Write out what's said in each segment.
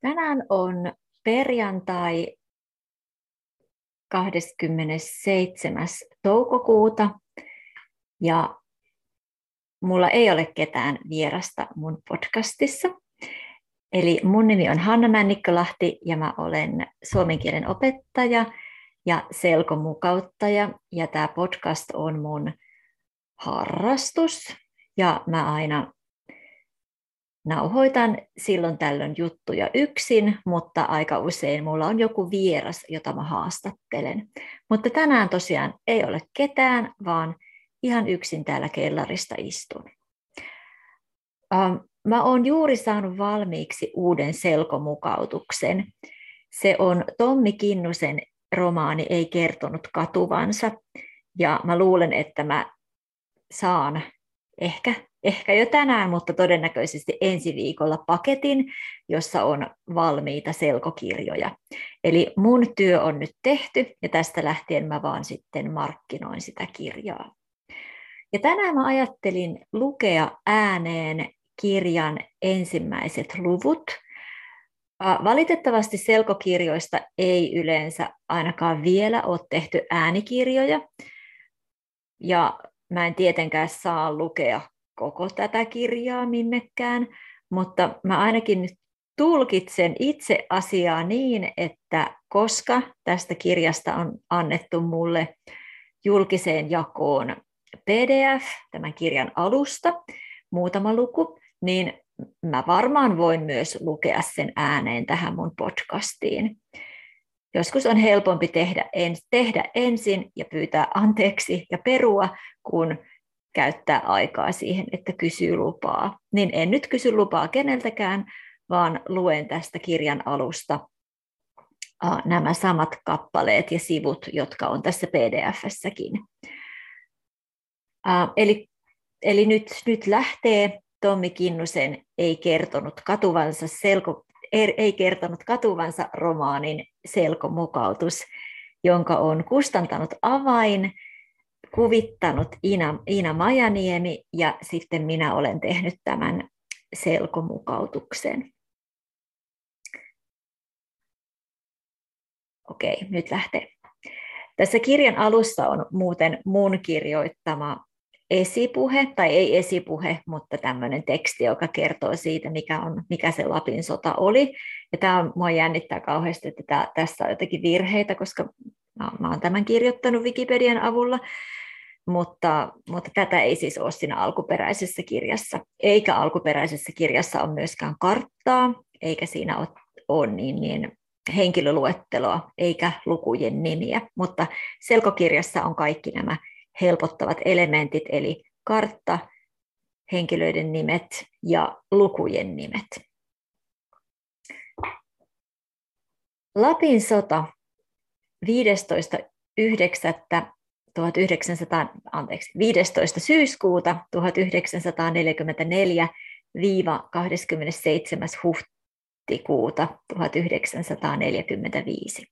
Tänään on perjantai 27. toukokuuta ja mulla ei ole ketään vierasta mun podcastissa. Eli mun nimi on Hanna Männikkolahti ja mä olen suomen kielen opettaja ja selkomukauttaja ja tämä podcast on mun harrastus ja mä aina nauhoitan silloin tällöin juttuja yksin, mutta aika usein mulla on joku vieras, jota mä haastattelen. Mutta tänään tosiaan ei ole ketään, vaan ihan yksin täällä kellarista istun. Ähm, mä oon juuri saanut valmiiksi uuden selkomukautuksen. Se on Tommi Kinnusen romaani Ei kertonut katuvansa. Ja mä luulen, että mä saan ehkä ehkä jo tänään, mutta todennäköisesti ensi viikolla paketin, jossa on valmiita selkokirjoja. Eli mun työ on nyt tehty ja tästä lähtien mä vaan sitten markkinoin sitä kirjaa. Ja tänään mä ajattelin lukea ääneen kirjan ensimmäiset luvut. Valitettavasti selkokirjoista ei yleensä ainakaan vielä ole tehty äänikirjoja. Ja mä en tietenkään saa lukea koko tätä kirjaa minnekään, mutta mä ainakin nyt tulkitsen itse asiaa niin, että koska tästä kirjasta on annettu mulle julkiseen jakoon PDF, tämän kirjan alusta, muutama luku, niin mä varmaan voin myös lukea sen ääneen tähän mun podcastiin. Joskus on helpompi tehdä, ens, tehdä ensin ja pyytää anteeksi ja perua, kun käyttää aikaa siihen, että kysyy lupaa. Niin en nyt kysy lupaa keneltäkään, vaan luen tästä kirjan alusta nämä samat kappaleet ja sivut, jotka on tässä PDF-säkin. Eli, eli nyt, nyt lähtee Tommi Kinnusen Ei kertonut katuvansa, selko, er, ei kertonut katuvansa romaanin selkomukautus, jonka on kustantanut Avain kuvittanut Iina, Iina Majaniemi ja sitten minä olen tehnyt tämän selkomukautuksen. Okei, nyt lähtee. Tässä kirjan alussa on muuten mun kirjoittama esipuhe, tai ei esipuhe, mutta tämmöinen teksti, joka kertoo siitä, mikä, on, mikä se Lapin sota oli. Ja tämä on, mua jännittää kauheasti, että tässä on jotakin virheitä, koska mä, mä olen tämän kirjoittanut Wikipedian avulla, mutta, mutta tätä ei siis ole siinä alkuperäisessä kirjassa. Eikä alkuperäisessä kirjassa ole myöskään karttaa, eikä siinä ole, ole niin, niin henkilöluetteloa eikä lukujen nimiä, mutta selkokirjassa on kaikki nämä helpottavat elementit, eli kartta, henkilöiden nimet ja lukujen nimet. Lapin sota 15.9. 1900, anteeksi, 15. syyskuuta 1944 27. huhtikuuta 1945.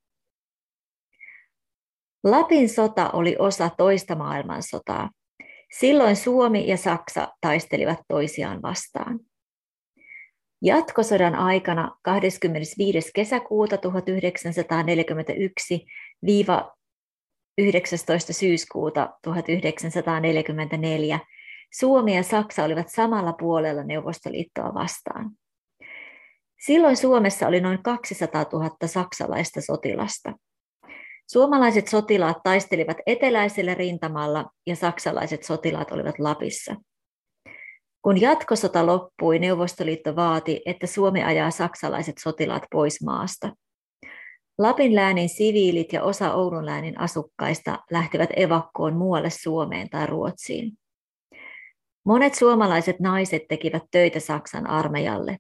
Lapin sota oli osa toista maailmansotaa. Silloin Suomi ja Saksa taistelivat toisiaan vastaan. Jatkosodan aikana 25. kesäkuuta 1941 19. syyskuuta 1944 Suomi ja Saksa olivat samalla puolella Neuvostoliittoa vastaan. Silloin Suomessa oli noin 200 000 saksalaista sotilasta. Suomalaiset sotilaat taistelivat eteläisellä rintamalla ja saksalaiset sotilaat olivat Lapissa. Kun jatkosota loppui, Neuvostoliitto vaati, että Suomi ajaa saksalaiset sotilaat pois maasta – Lapin läänin siviilit ja osa Oulun läänin asukkaista lähtivät evakkoon muualle Suomeen tai Ruotsiin. Monet suomalaiset naiset tekivät töitä Saksan armeijalle.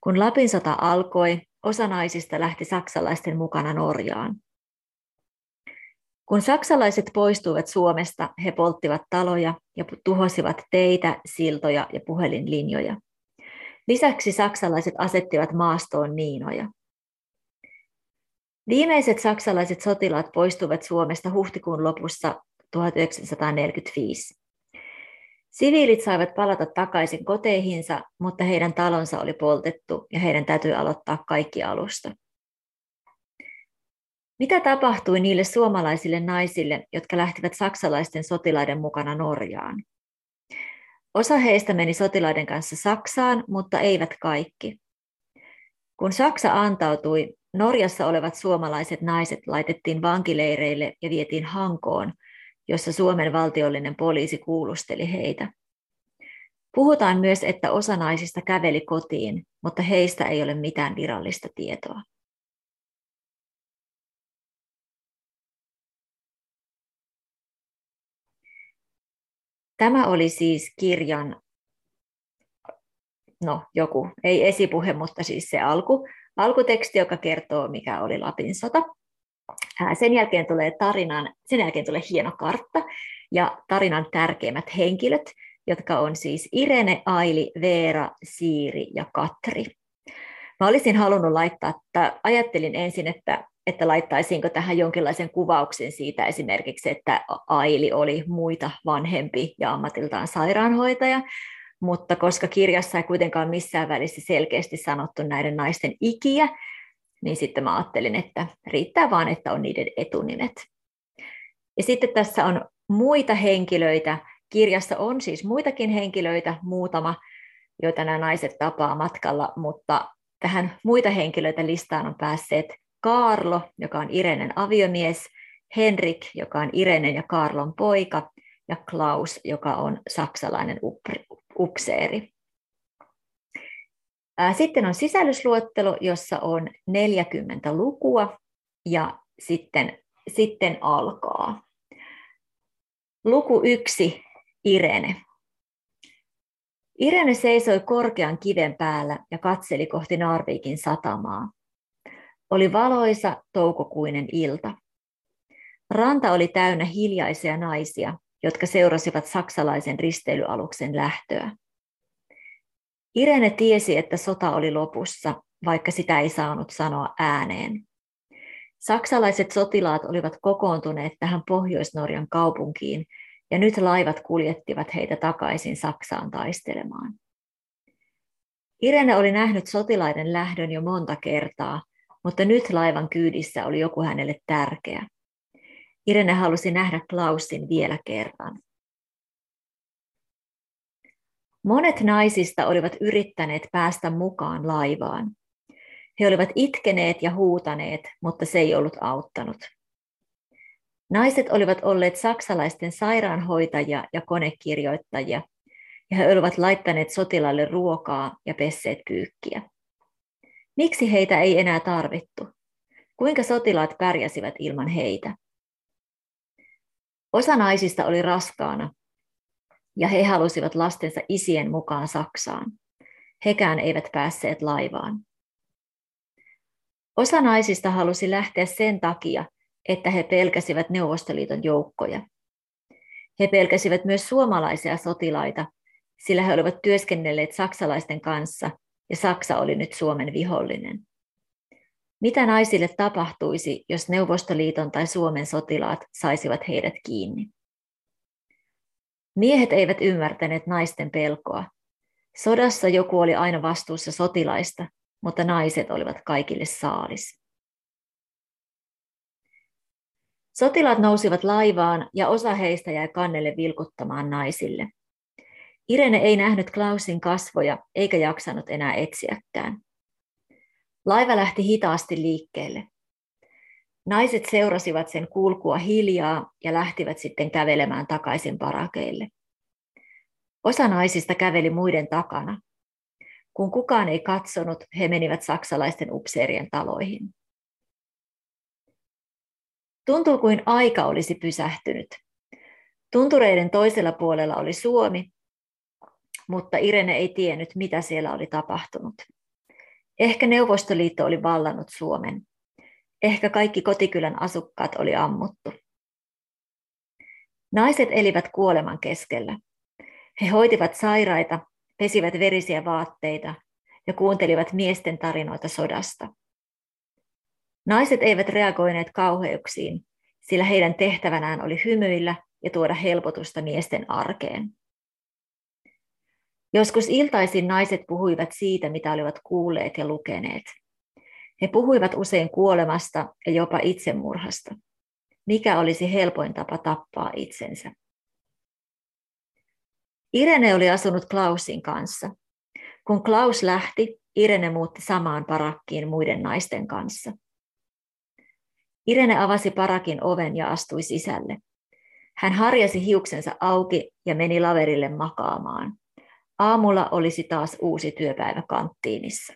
Kun Lapin sota alkoi, osa naisista lähti saksalaisten mukana Norjaan. Kun saksalaiset poistuivat Suomesta, he polttivat taloja ja tuhosivat teitä, siltoja ja puhelinlinjoja. Lisäksi saksalaiset asettivat maastoon miinoja. Viimeiset saksalaiset sotilaat poistuivat Suomesta huhtikuun lopussa 1945. Siviilit saivat palata takaisin koteihinsa, mutta heidän talonsa oli poltettu ja heidän täytyi aloittaa kaikki alusta. Mitä tapahtui niille suomalaisille naisille, jotka lähtivät saksalaisten sotilaiden mukana Norjaan? Osa heistä meni sotilaiden kanssa Saksaan, mutta eivät kaikki. Kun Saksa antautui, Norjassa olevat suomalaiset naiset laitettiin vankileireille ja vietiin Hankoon, jossa Suomen valtiollinen poliisi kuulusteli heitä. Puhutaan myös, että osa naisista käveli kotiin, mutta heistä ei ole mitään virallista tietoa. Tämä oli siis kirjan, no joku, ei esipuhe, mutta siis se alku, alkuteksti, joka kertoo, mikä oli Lapin sota. Sen jälkeen tulee tarinan, sen jälkeen tulee hieno kartta ja tarinan tärkeimmät henkilöt, jotka on siis Irene, Aili, Veera, Siiri ja Katri. Mä olisin halunnut laittaa, että ajattelin ensin, että, että laittaisinko tähän jonkinlaisen kuvauksen siitä esimerkiksi, että Aili oli muita vanhempi ja ammatiltaan sairaanhoitaja, mutta koska kirjassa ei kuitenkaan missään välissä selkeästi sanottu näiden naisten ikiä, niin sitten mä ajattelin, että riittää vaan, että on niiden etunimet. Ja sitten tässä on muita henkilöitä. Kirjassa on siis muitakin henkilöitä, muutama, joita nämä naiset tapaa matkalla, mutta tähän muita henkilöitä listaan on päässeet Kaarlo, joka on Irenen aviomies, Henrik, joka on Irenen ja Karlon poika, ja Klaus, joka on saksalainen upseeri. Sitten on sisällysluettelo, jossa on 40 lukua ja sitten, sitten alkaa. Luku yksi, Irene. Irene seisoi korkean kiven päällä ja katseli kohti Narvikin satamaa. Oli valoisa toukokuinen ilta. Ranta oli täynnä hiljaisia naisia, jotka seurasivat saksalaisen risteilyaluksen lähtöä. Irene tiesi, että sota oli lopussa, vaikka sitä ei saanut sanoa ääneen. Saksalaiset sotilaat olivat kokoontuneet tähän Pohjois-Norjan kaupunkiin, ja nyt laivat kuljettivat heitä takaisin Saksaan taistelemaan. Irene oli nähnyt sotilaiden lähdön jo monta kertaa, mutta nyt laivan kyydissä oli joku hänelle tärkeä. Irene halusi nähdä Klausin vielä kerran. Monet naisista olivat yrittäneet päästä mukaan laivaan. He olivat itkeneet ja huutaneet, mutta se ei ollut auttanut. Naiset olivat olleet saksalaisten sairaanhoitajia ja konekirjoittajia, ja he olivat laittaneet sotilaille ruokaa ja pesseet pyykkiä. Miksi heitä ei enää tarvittu? Kuinka sotilaat pärjäsivät ilman heitä? Osa naisista oli raskaana, ja he halusivat lastensa isien mukaan Saksaan. Hekään eivät päässeet laivaan. Osa naisista halusi lähteä sen takia, että he pelkäsivät Neuvostoliiton joukkoja. He pelkäsivät myös suomalaisia sotilaita, sillä he olivat työskennelleet saksalaisten kanssa ja Saksa oli nyt Suomen vihollinen. Mitä naisille tapahtuisi, jos Neuvostoliiton tai Suomen sotilaat saisivat heidät kiinni? Miehet eivät ymmärtäneet naisten pelkoa. Sodassa joku oli aina vastuussa sotilaista, mutta naiset olivat kaikille saalis. Sotilaat nousivat laivaan ja osa heistä jäi kannelle vilkuttamaan naisille. Irene ei nähnyt Klausin kasvoja eikä jaksanut enää etsiäkään. Laiva lähti hitaasti liikkeelle. Naiset seurasivat sen kulkua hiljaa ja lähtivät sitten kävelemään takaisin parakeille. Osa naisista käveli muiden takana. Kun kukaan ei katsonut, he menivät saksalaisten upseerien taloihin. Tuntuu kuin aika olisi pysähtynyt. Tuntureiden toisella puolella oli Suomi, mutta Irene ei tiennyt, mitä siellä oli tapahtunut. Ehkä Neuvostoliitto oli vallannut Suomen. Ehkä kaikki kotikylän asukkaat oli ammuttu. Naiset elivät kuoleman keskellä. He hoitivat sairaita, pesivät verisiä vaatteita ja kuuntelivat miesten tarinoita sodasta. Naiset eivät reagoineet kauheuksiin, sillä heidän tehtävänään oli hymyillä ja tuoda helpotusta miesten arkeen. Joskus iltaisin naiset puhuivat siitä, mitä olivat kuulleet ja lukeneet. He puhuivat usein kuolemasta ja jopa itsemurhasta. Mikä olisi helpoin tapa tappaa itsensä? Irene oli asunut Klausin kanssa. Kun Klaus lähti, Irene muutti samaan parakkiin muiden naisten kanssa. Irene avasi parakin oven ja astui sisälle. Hän harjasi hiuksensa auki ja meni laverille makaamaan. Aamulla olisi taas uusi työpäivä kanttiinissa.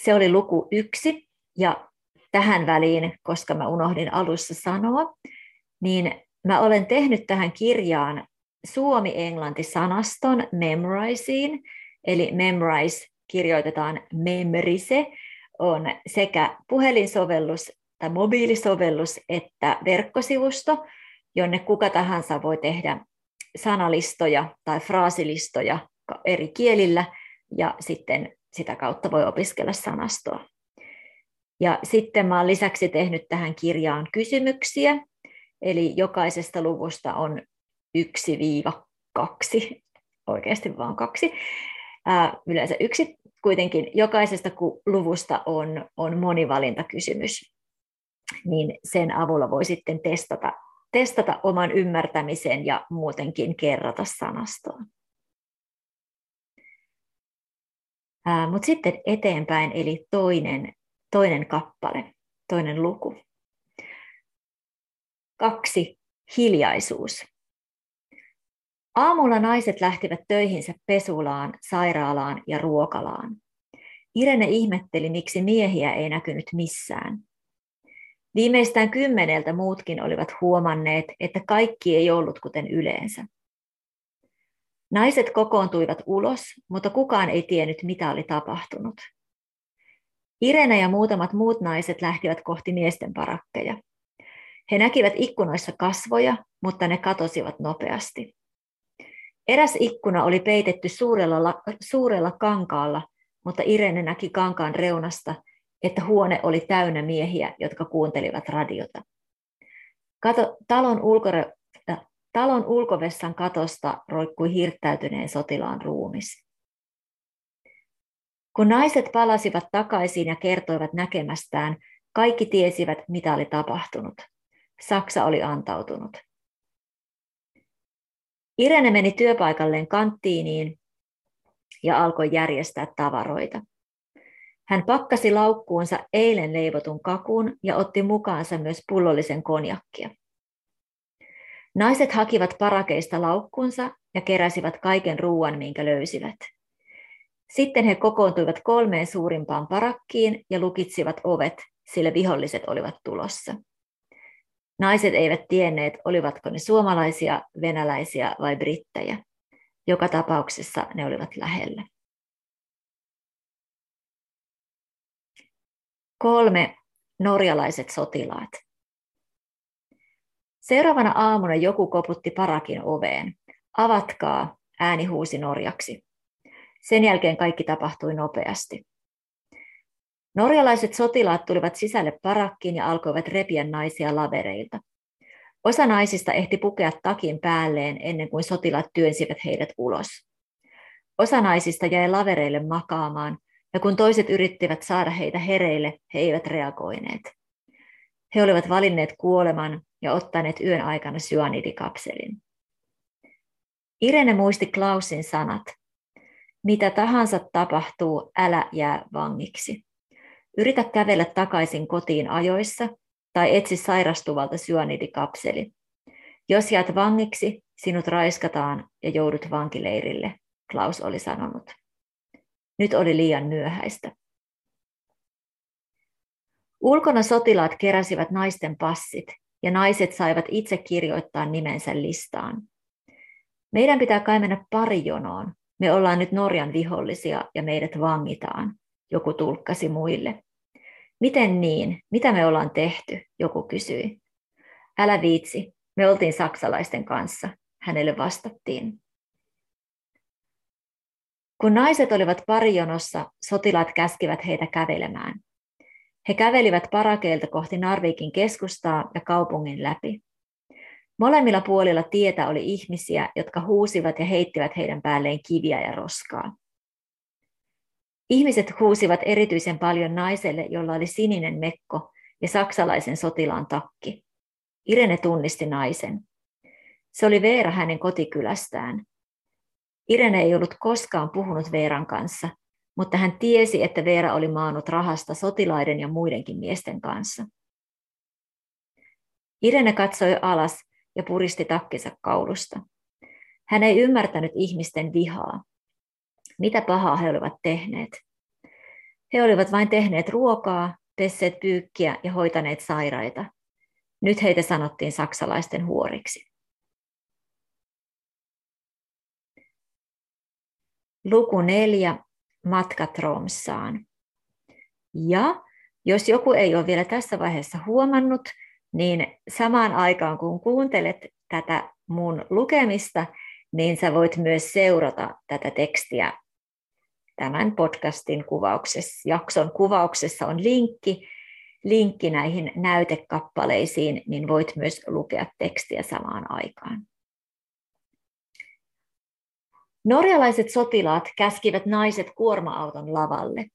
Se oli luku yksi, ja tähän väliin, koska mä unohdin alussa sanoa, niin mä olen tehnyt tähän kirjaan suomi-englanti-sanaston Memorizeen, eli Memorize kirjoitetaan Memorise, on sekä puhelinsovellus tai mobiilisovellus että verkkosivusto, jonne kuka tahansa voi tehdä sanalistoja tai fraasilistoja eri kielillä ja sitten sitä kautta voi opiskella sanastoa. Ja sitten mä olen lisäksi tehnyt tähän kirjaan kysymyksiä, eli jokaisesta luvusta on 1-2, oikeasti vain kaksi, ää, yleensä yksi. Kuitenkin jokaisesta luvusta on, on monivalintakysymys, niin sen avulla voi sitten testata, testata oman ymmärtämisen ja muutenkin kerrata sanastoa. Mutta sitten eteenpäin, eli toinen, toinen kappale, toinen luku. Kaksi, hiljaisuus. Aamulla naiset lähtivät töihinsä pesulaan, sairaalaan ja ruokalaan. Irene ihmetteli, miksi miehiä ei näkynyt missään. Viimeistään kymmeneltä muutkin olivat huomanneet, että kaikki ei ollut kuten yleensä. Naiset kokoontuivat ulos, mutta kukaan ei tiennyt, mitä oli tapahtunut. Irene ja muutamat muut naiset lähtivät kohti miesten parakkeja. He näkivät ikkunoissa kasvoja, mutta ne katosivat nopeasti. Eräs ikkuna oli peitetty suurella, suurella kankaalla, mutta Irene näki kankaan reunasta, että huone oli täynnä miehiä, jotka kuuntelivat radiota. Kato, talon, ulkore, äh, talon ulkovessan katosta roikkui hirttäytyneen sotilaan ruumis. Kun naiset palasivat takaisin ja kertoivat näkemästään, kaikki tiesivät, mitä oli tapahtunut. Saksa oli antautunut. Irene meni työpaikalleen kanttiiniin ja alkoi järjestää tavaroita. Hän pakkasi laukkuunsa eilen leivotun kakun ja otti mukaansa myös pullollisen konjakkia. Naiset hakivat parakeista laukkunsa ja keräsivät kaiken ruoan, minkä löysivät. Sitten he kokoontuivat kolmeen suurimpaan parakkiin ja lukitsivat ovet, sillä viholliset olivat tulossa. Naiset eivät tienneet, olivatko ne suomalaisia, venäläisiä vai brittejä. Joka tapauksessa ne olivat lähellä. Kolme norjalaiset sotilaat. Seuraavana aamuna joku koputti parakin oveen. Avatkaa, ääni huusi norjaksi. Sen jälkeen kaikki tapahtui nopeasti. Norjalaiset sotilaat tulivat sisälle parakkiin ja alkoivat repiä naisia lavereilta. Osa naisista ehti pukea takin päälleen ennen kuin sotilaat työnsivät heidät ulos. Osa naisista jäi lavereille makaamaan, ja kun toiset yrittivät saada heitä hereille, he eivät reagoineet. He olivat valinneet kuoleman ja ottaneet yön aikana syanidikapselin. Irene muisti Klausin sanat. Mitä tahansa tapahtuu, älä jää vangiksi. Yritä kävellä takaisin kotiin ajoissa tai etsi sairastuvalta syanidikapseli. Jos jäät vangiksi, sinut raiskataan ja joudut vankileirille, Klaus oli sanonut. Nyt oli liian myöhäistä. Ulkona sotilaat keräsivät naisten passit ja naiset saivat itse kirjoittaa nimensä listaan. Meidän pitää kai mennä pari jonoon. Me ollaan nyt Norjan vihollisia ja meidät vangitaan, joku tulkkasi muille. Miten niin? Mitä me ollaan tehty? Joku kysyi. Älä viitsi, me oltiin saksalaisten kanssa, hänelle vastattiin. Kun naiset olivat parijonossa, sotilaat käskivät heitä kävelemään. He kävelivät parakeilta kohti Narvikin keskustaa ja kaupungin läpi. Molemmilla puolilla tietä oli ihmisiä, jotka huusivat ja heittivät heidän päälleen kiviä ja roskaa. Ihmiset huusivat erityisen paljon naiselle, jolla oli sininen mekko ja saksalaisen sotilaan takki. Irene tunnisti naisen. Se oli Veera hänen kotikylästään. Irene ei ollut koskaan puhunut Veeran kanssa, mutta hän tiesi, että Veera oli maannut rahasta sotilaiden ja muidenkin miesten kanssa. Irene katsoi alas ja puristi takkinsa kaulusta. Hän ei ymmärtänyt ihmisten vihaa. Mitä pahaa he olivat tehneet? He olivat vain tehneet ruokaa, pesseet pyykkiä ja hoitaneet sairaita. Nyt heitä sanottiin saksalaisten huoriksi. Luku neljä, matka Tromsaan. Ja jos joku ei ole vielä tässä vaiheessa huomannut, niin samaan aikaan kun kuuntelet tätä mun lukemista, niin sä voit myös seurata tätä tekstiä tämän podcastin kuvauksessa. Jakson kuvauksessa on linkki, linkki näihin näytekappaleisiin, niin voit myös lukea tekstiä samaan aikaan. Norjalaiset sotilaat käskivät naiset kuorma-auton lavalle.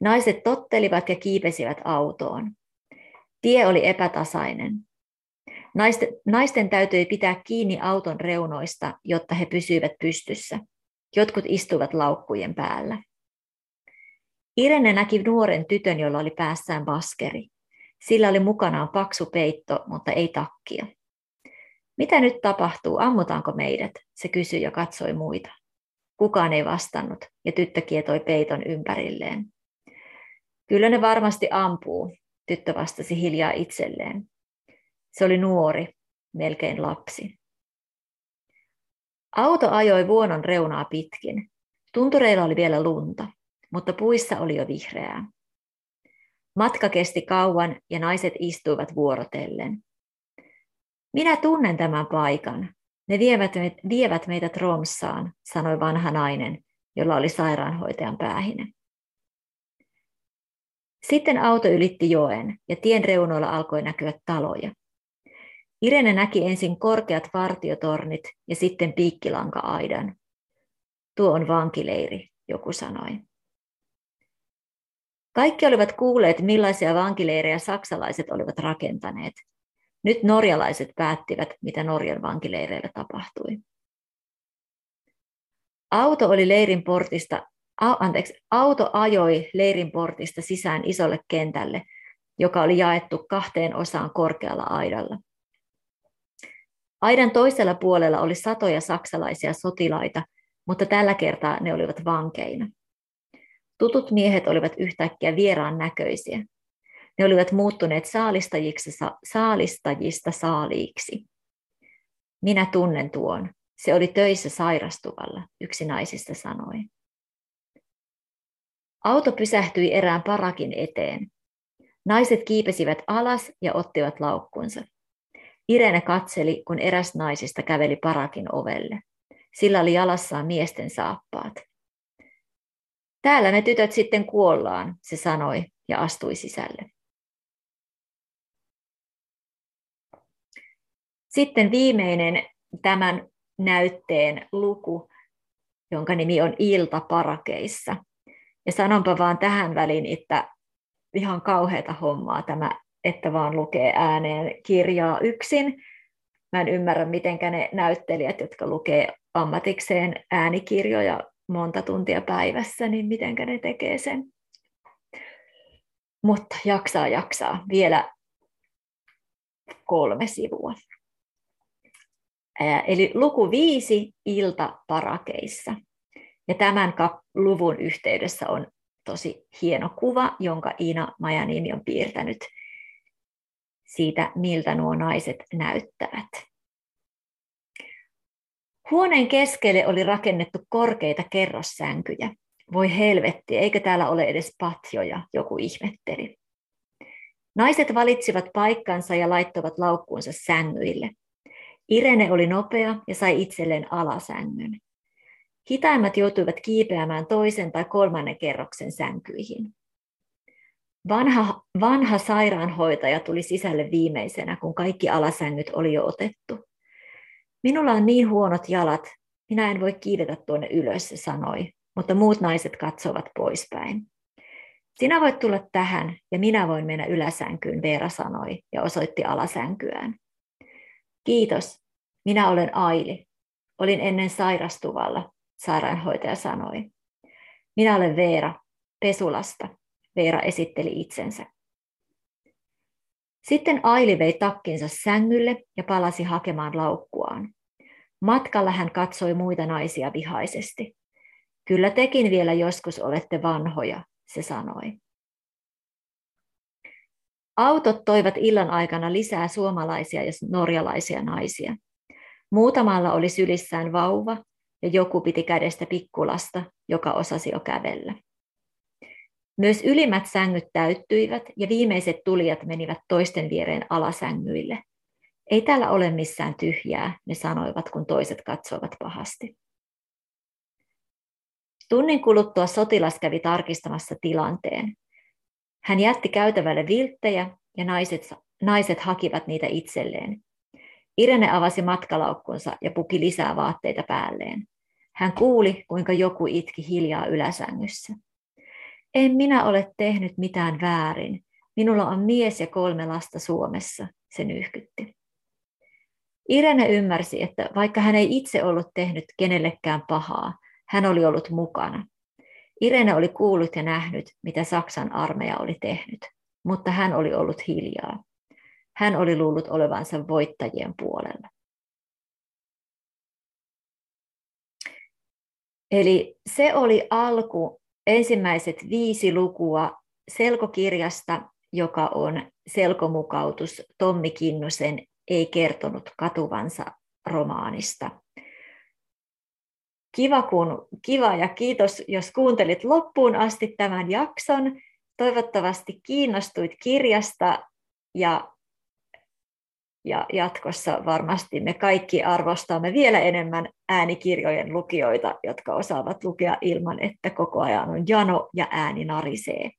Naiset tottelivat ja kiipesivät autoon. Tie oli epätasainen. Naisten, naisten täytyi pitää kiinni auton reunoista, jotta he pysyivät pystyssä. Jotkut istuivat laukkujen päällä. Irene näki nuoren tytön, jolla oli päässään baskeri. Sillä oli mukanaan paksu peitto, mutta ei takkia. Mitä nyt tapahtuu, ammutaanko meidät? Se kysyi ja katsoi muita. Kukaan ei vastannut, ja tyttö kietoi peiton ympärilleen. Kyllä ne varmasti ampuu, tyttö vastasi hiljaa itselleen. Se oli nuori, melkein lapsi. Auto ajoi vuonon reunaa pitkin. Tuntureilla oli vielä lunta, mutta puissa oli jo vihreää. Matka kesti kauan ja naiset istuivat vuorotellen. Minä tunnen tämän paikan. Ne vievät, vievät meitä Tromsaan, sanoi vanha nainen, jolla oli sairaanhoitajan päähine. Sitten auto ylitti joen ja tien reunoilla alkoi näkyä taloja. Irene näki ensin korkeat vartiotornit ja sitten piikkilanka-aidan. Tuo on vankileiri, joku sanoi. Kaikki olivat kuulleet, millaisia vankileirejä saksalaiset olivat rakentaneet. Nyt norjalaiset päättivät, mitä Norjan vankileireillä tapahtui. Auto oli leirin portista, anteeksi, auto ajoi leirin portista sisään isolle kentälle, joka oli jaettu kahteen osaan korkealla aidalla. Aidan toisella puolella oli satoja saksalaisia sotilaita, mutta tällä kertaa ne olivat vankeina. Tutut miehet olivat yhtäkkiä vieraan näköisiä. Ne olivat muuttuneet saalistajiksi, saalistajista saaliiksi. Minä tunnen tuon. Se oli töissä sairastuvalla, yksi naisista sanoi. Auto pysähtyi erään parakin eteen. Naiset kiipesivät alas ja ottivat laukkunsa. Irene katseli, kun eräs naisista käveli parakin ovelle. Sillä oli jalassaan miesten saappaat. Täällä me tytöt sitten kuollaan, se sanoi ja astui sisälle. Sitten viimeinen tämän näytteen luku, jonka nimi on Ilta parakeissa. Ja sanonpa vaan tähän väliin, että ihan kauheata hommaa tämä, että vaan lukee ääneen kirjaa yksin. Mä en ymmärrä, miten ne näyttelijät, jotka lukee ammatikseen äänikirjoja monta tuntia päivässä, niin miten ne tekee sen. Mutta jaksaa, jaksaa. Vielä kolme sivua. Eli luku viisi ilta parakeissa. Ja tämän luvun yhteydessä on tosi hieno kuva, jonka Iina Majanimi on piirtänyt siitä, miltä nuo naiset näyttävät. Huoneen keskelle oli rakennettu korkeita kerrossänkyjä. Voi helvetti, eikö täällä ole edes patjoja, joku ihmetteli. Naiset valitsivat paikkansa ja laittoivat laukkuunsa sängyille. Irene oli nopea ja sai itselleen alasängyn. Hitaimmat joutuivat kiipeämään toisen tai kolmannen kerroksen sänkyihin. Vanha, vanha sairaanhoitaja tuli sisälle viimeisenä, kun kaikki alasängyt oli jo otettu. Minulla on niin huonot jalat, minä en voi kiivetä tuonne ylös, se sanoi, mutta muut naiset katsovat poispäin. Sinä voit tulla tähän ja minä voin mennä yläsänkyyn, Veera sanoi ja osoitti alasänkyään. Kiitos, minä olen Aili. Olin ennen sairastuvalla, sairaanhoitaja sanoi. Minä olen Veera, Pesulasta, Veera esitteli itsensä. Sitten Aili vei takkinsa sängylle ja palasi hakemaan laukkuaan. Matkalla hän katsoi muita naisia vihaisesti. Kyllä tekin vielä joskus olette vanhoja, se sanoi. Autot toivat illan aikana lisää suomalaisia ja norjalaisia naisia. Muutamalla oli sylissään vauva ja joku piti kädestä pikkulasta, joka osasi jo kävellä. Myös ylimmät sängyt täyttyivät ja viimeiset tulijat menivät toisten viereen alasängyille. Ei täällä ole missään tyhjää, ne sanoivat, kun toiset katsoivat pahasti. Tunnin kuluttua sotilas kävi tarkistamassa tilanteen. Hän jätti käytävälle vilttejä ja naiset, naiset hakivat niitä itselleen. Irene avasi matkalaukkunsa ja puki lisää vaatteita päälleen. Hän kuuli, kuinka joku itki hiljaa yläsängyssä. En minä ole tehnyt mitään väärin. Minulla on mies ja kolme lasta Suomessa, se nyhkytti. Irene ymmärsi, että vaikka hän ei itse ollut tehnyt kenellekään pahaa, hän oli ollut mukana. Irene oli kuullut ja nähnyt, mitä Saksan armeija oli tehnyt, mutta hän oli ollut hiljaa. Hän oli luullut olevansa voittajien puolella. Eli se oli alku, ensimmäiset viisi lukua selkokirjasta, joka on selkomukautus Tommi Kinnusen Ei kertonut katuvansa romaanista. Kiva, kun, kiva ja kiitos, jos kuuntelit loppuun asti tämän jakson. Toivottavasti kiinnostuit kirjasta ja, ja jatkossa varmasti me kaikki arvostamme vielä enemmän äänikirjojen lukijoita, jotka osaavat lukea ilman, että koko ajan on jano ja ääni narisee.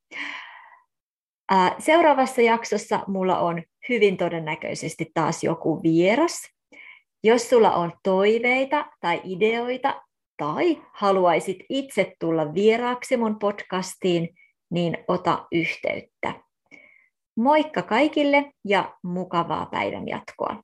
Seuraavassa jaksossa mulla on hyvin todennäköisesti taas joku vieras. Jos sulla on toiveita tai ideoita tai haluaisit itse tulla vieraaksi mun podcastiin, niin ota yhteyttä. Moikka kaikille ja mukavaa päivän jatkoa.